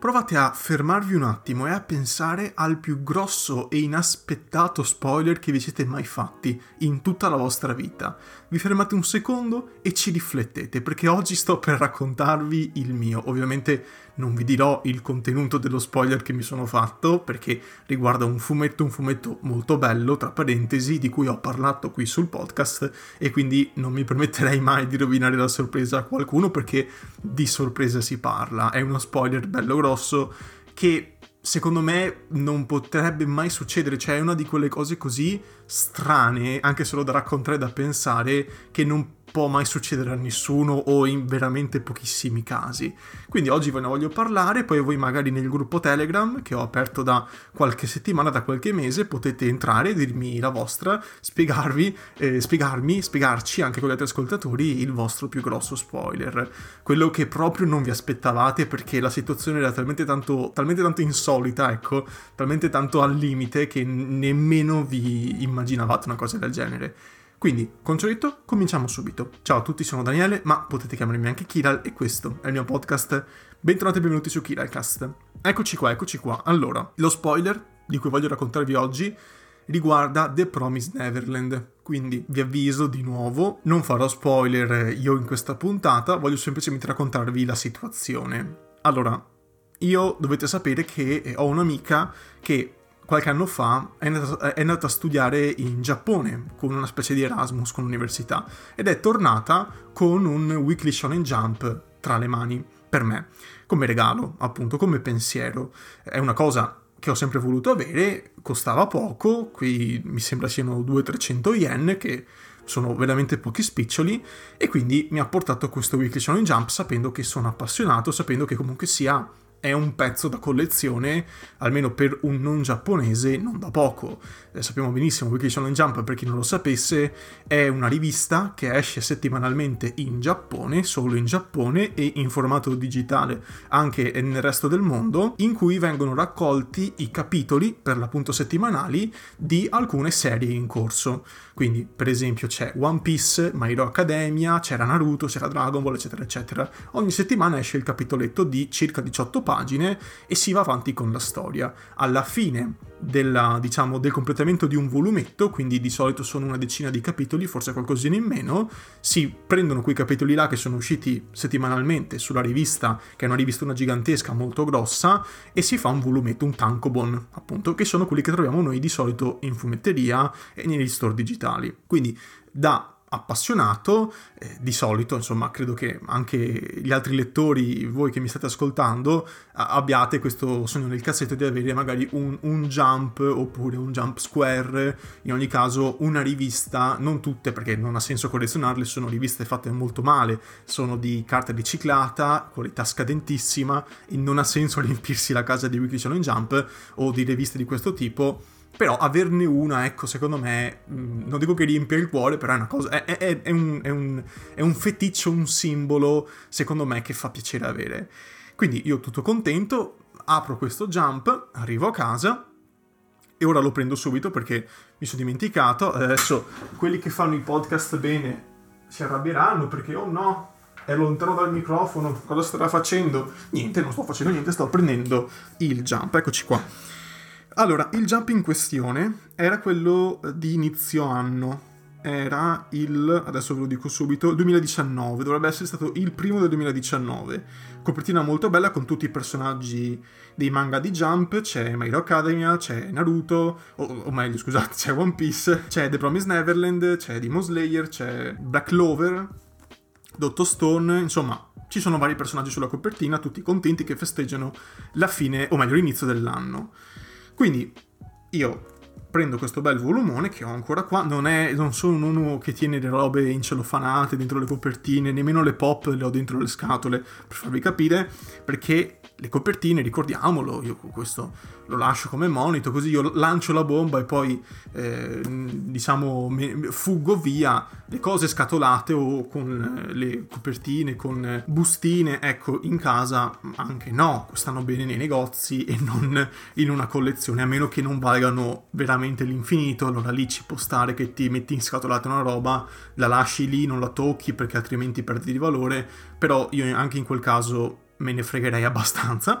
Provate a fermarvi un attimo e a pensare al più grosso e inaspettato spoiler che vi siete mai fatti in tutta la vostra vita. Vi fermate un secondo e ci riflettete, perché oggi sto per raccontarvi il mio. Ovviamente non vi dirò il contenuto dello spoiler che mi sono fatto, perché riguarda un fumetto, un fumetto molto bello, tra parentesi, di cui ho parlato qui sul podcast, e quindi non mi permetterei mai di rovinare la sorpresa a qualcuno, perché di sorpresa si parla. È uno spoiler bello grosso che secondo me non potrebbe mai succedere, cioè è una di quelle cose così strane, anche solo da raccontare, da pensare, che non può mai succedere a nessuno o in veramente pochissimi casi. Quindi oggi ve ne voglio parlare, poi voi magari nel gruppo Telegram che ho aperto da qualche settimana, da qualche mese, potete entrare, dirmi la vostra, spiegarvi, eh, spiegarmi, spiegarci anche con gli altri ascoltatori il vostro più grosso spoiler. Quello che proprio non vi aspettavate perché la situazione era talmente tanto, talmente tanto insolita, ecco, talmente tanto al limite che nemmeno vi immaginavate una cosa del genere. Quindi, concetto, cominciamo subito. Ciao a tutti, sono Daniele, ma potete chiamarmi anche Kiral e questo è il mio podcast. Bentornati e benvenuti su Kiralcast. Eccoci qua, eccoci qua. Allora, lo spoiler di cui voglio raccontarvi oggi riguarda The Promised Neverland. Quindi vi avviso di nuovo, non farò spoiler io in questa puntata, voglio semplicemente raccontarvi la situazione. Allora, io dovete sapere che ho un'amica che qualche anno fa è andata, è andata, a studiare in Giappone con una specie di Erasmus con l'università ed è tornata con un Weekly Shonen Jump tra le mani per me, come regalo, appunto, come pensiero. È una cosa che ho sempre voluto avere, costava poco, qui mi sembra siano 200-300 yen, che sono veramente pochi spiccioli, e quindi mi ha portato questo Weekly Shonen Jump sapendo che sono appassionato, sapendo che comunque sia è un pezzo da collezione, almeno per un non giapponese, non da poco. Eh, sappiamo benissimo, Weekly Shonen Jump, per chi non lo sapesse, è una rivista che esce settimanalmente in Giappone, solo in Giappone e in formato digitale anche nel resto del mondo, in cui vengono raccolti i capitoli, per l'appunto settimanali, di alcune serie in corso. Quindi, per esempio, c'è One Piece, My Hero Academia, c'era Naruto, c'era Dragon Ball, eccetera, eccetera. Ogni settimana esce il capitoletto di circa 18 pagine e si va avanti con la storia. Alla fine della, diciamo, del completamento di un volumetto, quindi di solito sono una decina di capitoli, forse qualcosina in meno, si prendono quei capitoli là che sono usciti settimanalmente sulla rivista, che è una rivista una gigantesca, molto grossa, e si fa un volumetto, un tankobon, appunto, che sono quelli che troviamo noi di solito in fumetteria e negli store digitali. Quindi da appassionato, eh, di solito, insomma, credo che anche gli altri lettori, voi che mi state ascoltando, abbiate questo sogno nel cassetto di avere magari un, un, jump oppure un jump square, in ogni caso una rivista, non tutte perché non ha senso collezionarle, sono riviste fatte molto male, sono di carta riciclata, qualità scadentissima, e non ha senso riempirsi la casa di Weekly Challenge Jump o di riviste di questo tipo però averne una, ecco, secondo me, mm, non dico che riempie il cuore, però è una cosa, è, è, è, un, è, un, un feticcio, un simbolo, secondo me, che fa piacere avere. Quindi io tutto contento, apro questo jump, arrivo a casa e ora lo prendo subito perché mi sono dimenticato. Adesso quelli che fanno i podcast bene si arrabbieranno perché, oh no, è lontano dal microfono, cosa starà facendo? Niente, non sto facendo niente, sto prendendo il jump, eccoci qua. Allora, il jump in questione era quello di inizio anno. Era il, adesso ve lo dico subito, il 2019, dovrebbe essere stato il primo del 2019. Copertina molto bella con tutti i personaggi dei manga di Jump, c'è My Hero Academia, c'è Naruto, o, o meglio scusate, c'è One Piece, c'è The Promised Neverland, c'è Demon Slayer, c'è Black Clover, Dotto Stone, insomma ci sono vari personaggi sulla copertina, tutti contenti che festeggiano la fine, o meglio l'inizio dell'anno. Quindi io prendo questo bel volumone che ho ancora qua, non, è, non sono uno che tiene le robe incelofanate dentro le copertine, nemmeno le pop le ho dentro le scatole, per farvi capire, perché le copertine, ricordiamolo, io questo lo lascio come monito, così io lancio la bomba e poi eh, diciamo fuggo via le cose scatolate o con eh, le copertine, con bustine, ecco, in casa anche no, stanno bene nei negozi e non in una collezione, a meno che non valgano veramente l'infinito, allora lì ci può stare che ti metti in scatolata una roba, la lasci lì, non la tocchi perché altrimenti perdi di valore, però io anche in quel caso me ne fregherei abbastanza.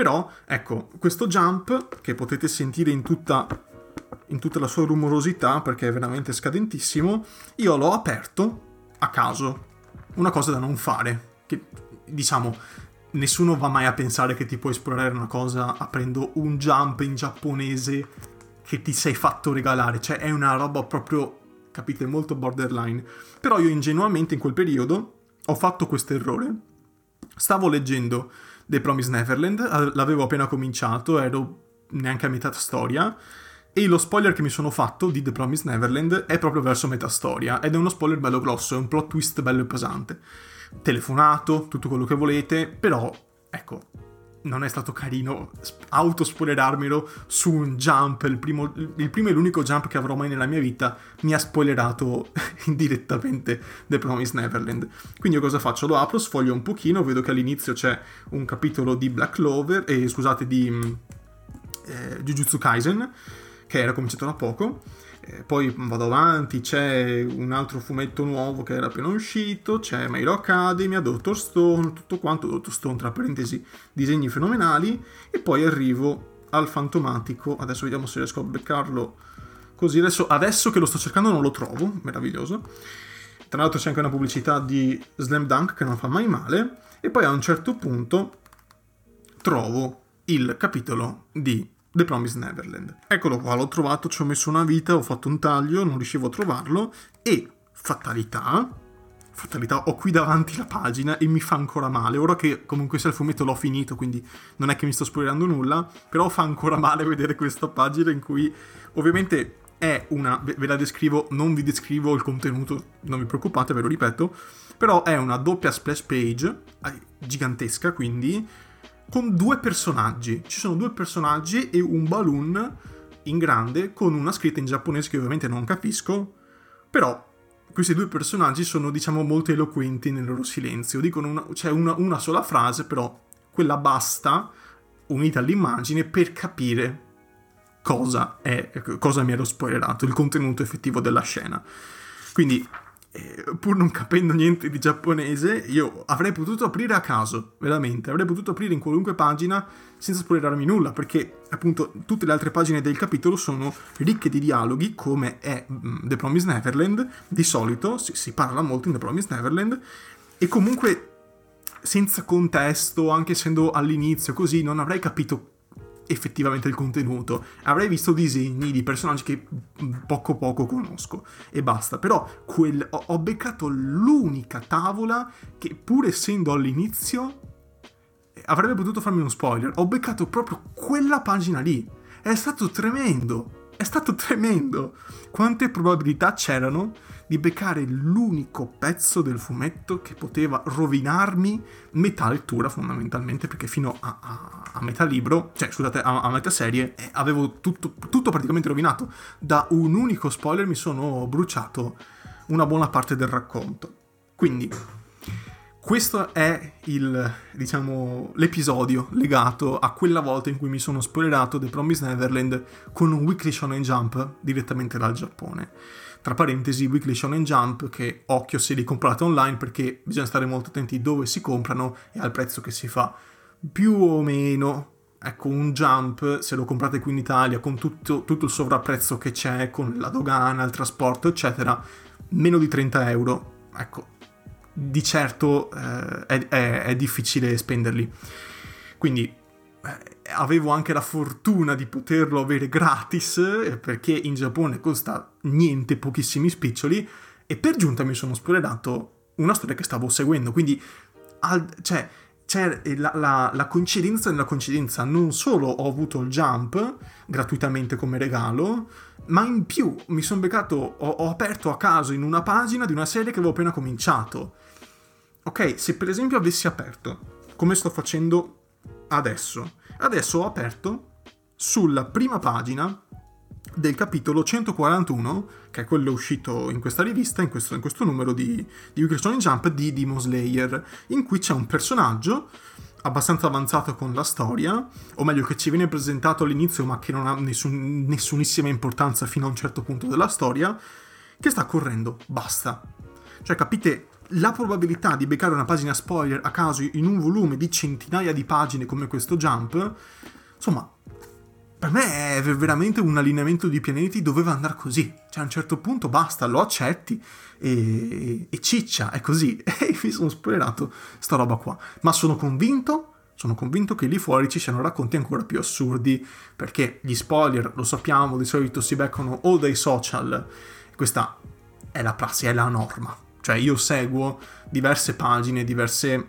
Però, ecco, questo jump che potete sentire in tutta, in tutta la sua rumorosità, perché è veramente scadentissimo, io l'ho aperto a caso. Una cosa da non fare. Che, diciamo, nessuno va mai a pensare che ti puoi esplorare una cosa aprendo un jump in giapponese che ti sei fatto regalare. Cioè, è una roba proprio, capite, molto borderline. Però io ingenuamente in quel periodo ho fatto questo errore. Stavo leggendo The Promise Neverland, l'avevo appena cominciato, ero neanche a metà storia. E lo spoiler che mi sono fatto di The Promise Neverland è proprio verso metà storia, ed è uno spoiler bello grosso, è un plot twist bello e pesante. Telefonato, tutto quello che volete, però, ecco, non è stato carino autospoilerarmelo su un jump, il primo, il primo, e l'unico jump che avrò mai nella mia vita, mi ha spoilerato indirettamente The Promised Neverland. Quindi io cosa faccio? Lo apro, sfoglio un pochino, vedo che all'inizio c'è un capitolo di Black Clover, eh, scusate, di mm, eh, Jujutsu Kaisen, che era cominciato da poco, eh, poi vado avanti, c'è un altro fumetto nuovo che era appena uscito, c'è My Hero Academia, Stone, tutto quanto, Dottor Stone tra parentesi, disegni fenomenali, e poi arrivo al fantomatico, adesso vediamo se riesco a beccarlo così, adesso, adesso che lo sto cercando non lo trovo, meraviglioso. Tra l'altro c'è anche una pubblicità di Slam Dunk che non fa mai male, e poi a un certo punto trovo il capitolo di The Promised Neverland. Eccolo qua, l'ho trovato, ci ho messo una vita, ho fatto un taglio, non riuscivo a trovarlo e fatalità, fatalità, ho qui davanti la pagina e mi fa ancora male. Ora che comunque sia il fumetto l'ho finito, quindi non è che mi sto spoilerando nulla, però fa ancora male vedere questa pagina in cui ovviamente è una, ve la descrivo, non vi descrivo il contenuto, non vi preoccupate, ve lo ripeto, però è una doppia splash page eh, gigantesca, quindi con due personaggi. Ci sono due personaggi e un balloon in grande con una scritta in giapponese che ovviamente non capisco, però questi due personaggi sono diciamo molto eloquenti nel loro silenzio. Dicono una, c'è una, una sola frase, però quella basta, unita all'immagine, per capire cosa è, cosa mi ero spoilerato, il contenuto effettivo della scena. Quindi eh, pur non capendo niente di giapponese, io avrei potuto aprire a caso, veramente, avrei potuto aprire in qualunque pagina senza spoilerarmi nulla, perché appunto tutte le altre pagine del capitolo sono ricche di dialoghi, come è mm, The Promised Neverland, di solito si, si parla molto in The Promised Neverland, e comunque senza contesto, anche essendo all'inizio così, non avrei capito effettivamente il contenuto. Avrei visto disegni di personaggi che poco poco conosco e basta. Però quel, ho, ho beccato l'unica tavola che pur essendo all'inizio avrebbe potuto farmi uno spoiler. Ho beccato proprio quella pagina lì. È stato tremendo. È stato tremendo. Quante probabilità c'erano di beccare l'unico pezzo del fumetto che poteva rovinarmi metà lettura fondamentalmente perché fino a, a, a metà libro, cioè scusate, a, a metà serie eh, avevo tutto, tutto praticamente rovinato. Da un unico spoiler mi sono bruciato una buona parte del racconto. Quindi questo è il, diciamo, l'episodio legato a quella volta in cui mi sono spoilerato The Promised Neverland con un Weekly Shonen Jump direttamente dal Giappone. Tra parentesi Weekly Shonen Jump che occhio se li comprate online perché bisogna stare molto attenti dove si comprano e al prezzo che si fa. Più o meno ecco un jump se lo comprate qui in Italia con tutto, tutto il sovrapprezzo che c'è con la dogana, il trasporto eccetera meno di 30 euro. Ecco di certo eh, è, è, è difficile spenderli. Quindi eh, avevo anche la fortuna di poterlo avere gratis eh, perché in Giappone costa niente, pochissimi spiccioli e per giunta mi sono spoilerato una storia che stavo seguendo, quindi al, cioè, c'è la, la, la, coincidenza nella coincidenza, non solo ho avuto il jump gratuitamente come regalo, ma in più mi sono beccato, ho, ho aperto a caso in una pagina di una serie che avevo appena cominciato. Ok, se per esempio avessi aperto, come sto facendo adesso. Adesso ho aperto sulla prima pagina del capitolo 141, che è quello uscito in questa rivista, in questo, in questo numero di, di Shonen Jump di Demon Slayer, in cui c'è un personaggio abbastanza avanzato con la storia, o meglio che ci viene presentato all'inizio ma che non ha nessun, nessunissima importanza fino a un certo punto della storia, che sta correndo, basta. Cioè capite la probabilità di beccare una pagina spoiler a caso in un volume di centinaia di pagine come questo Jump, insomma, per me è veramente un allineamento di pianeti doveva andare così. Cioè a un certo punto basta, lo accetti e, e ciccia, è così. E mi sono spoilerato sta roba qua. Ma sono convinto, sono convinto che lì fuori ci siano racconti ancora più assurdi, perché gli spoiler, lo sappiamo, di solito si beccano o dai social. Questa è la prassi, è la norma. Cioè io seguo diverse pagine, diverse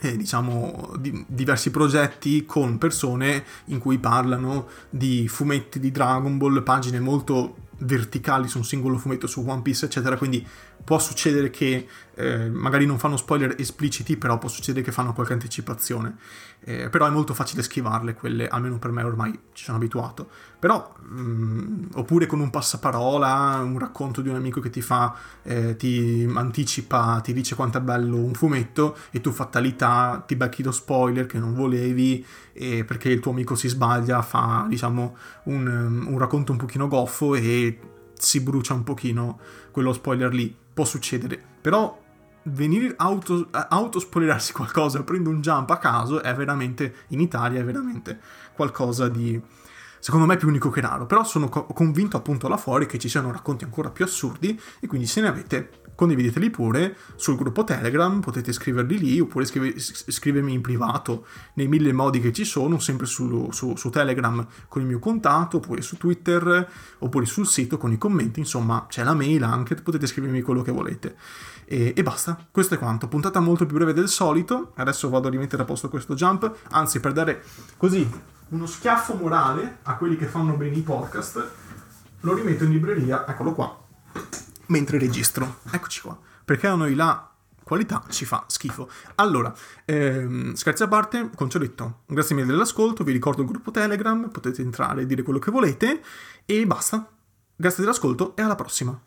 eh, diciamo, di, diversi progetti con persone in cui parlano di fumetti di Dragon Ball, pagine molto verticali su un singolo fumetto su One Piece, eccetera. Quindi può succedere che eh, magari non fanno spoiler espliciti, però può succedere che fanno qualche anticipazione. Eh, però è molto facile schivarle quelle, almeno per me ormai ci sono abituato. Però, mh, mm, oppure con un passaparola, un racconto di un amico che ti fa, eh, ti anticipa, ti dice quanto è bello un fumetto e tu fatalità ti becchi lo spoiler che non volevi perché il tuo amico si sbaglia, fa diciamo un, un racconto un pochino goffo e si brucia un pochino quello spoiler lì. Può succedere. Però venire auto, autospoilerarsi qualcosa aprendo un jump a caso è veramente, in Italia, è veramente qualcosa di, secondo me, più unico che raro. Però sono co- convinto appunto là fuori che ci siano racconti ancora più assurdi e quindi se ne avete condivideteli pure sul gruppo Telegram, potete scriverli lì oppure scrive, scrivermi in privato nei mille modi che ci sono, sempre su, su, su, Telegram con il mio contatto, oppure su Twitter, oppure sul sito con i commenti, insomma c'è la mail anche, potete scrivermi quello che volete. E, e basta, questo è quanto. Puntata molto più breve del solito, adesso vado a rimettere a posto questo jump, anzi per dare così uno schiaffo morale a quelli che fanno bene i podcast, lo rimetto in libreria, eccolo qua mentre registro. Eccoci qua. Perché a noi la qualità ci fa schifo. Allora, ehm, scherzi a parte, come ci ho detto, grazie mille dell'ascolto, vi ricordo il gruppo Telegram, potete entrare e dire quello che volete e basta. Grazie dell'ascolto e alla prossima.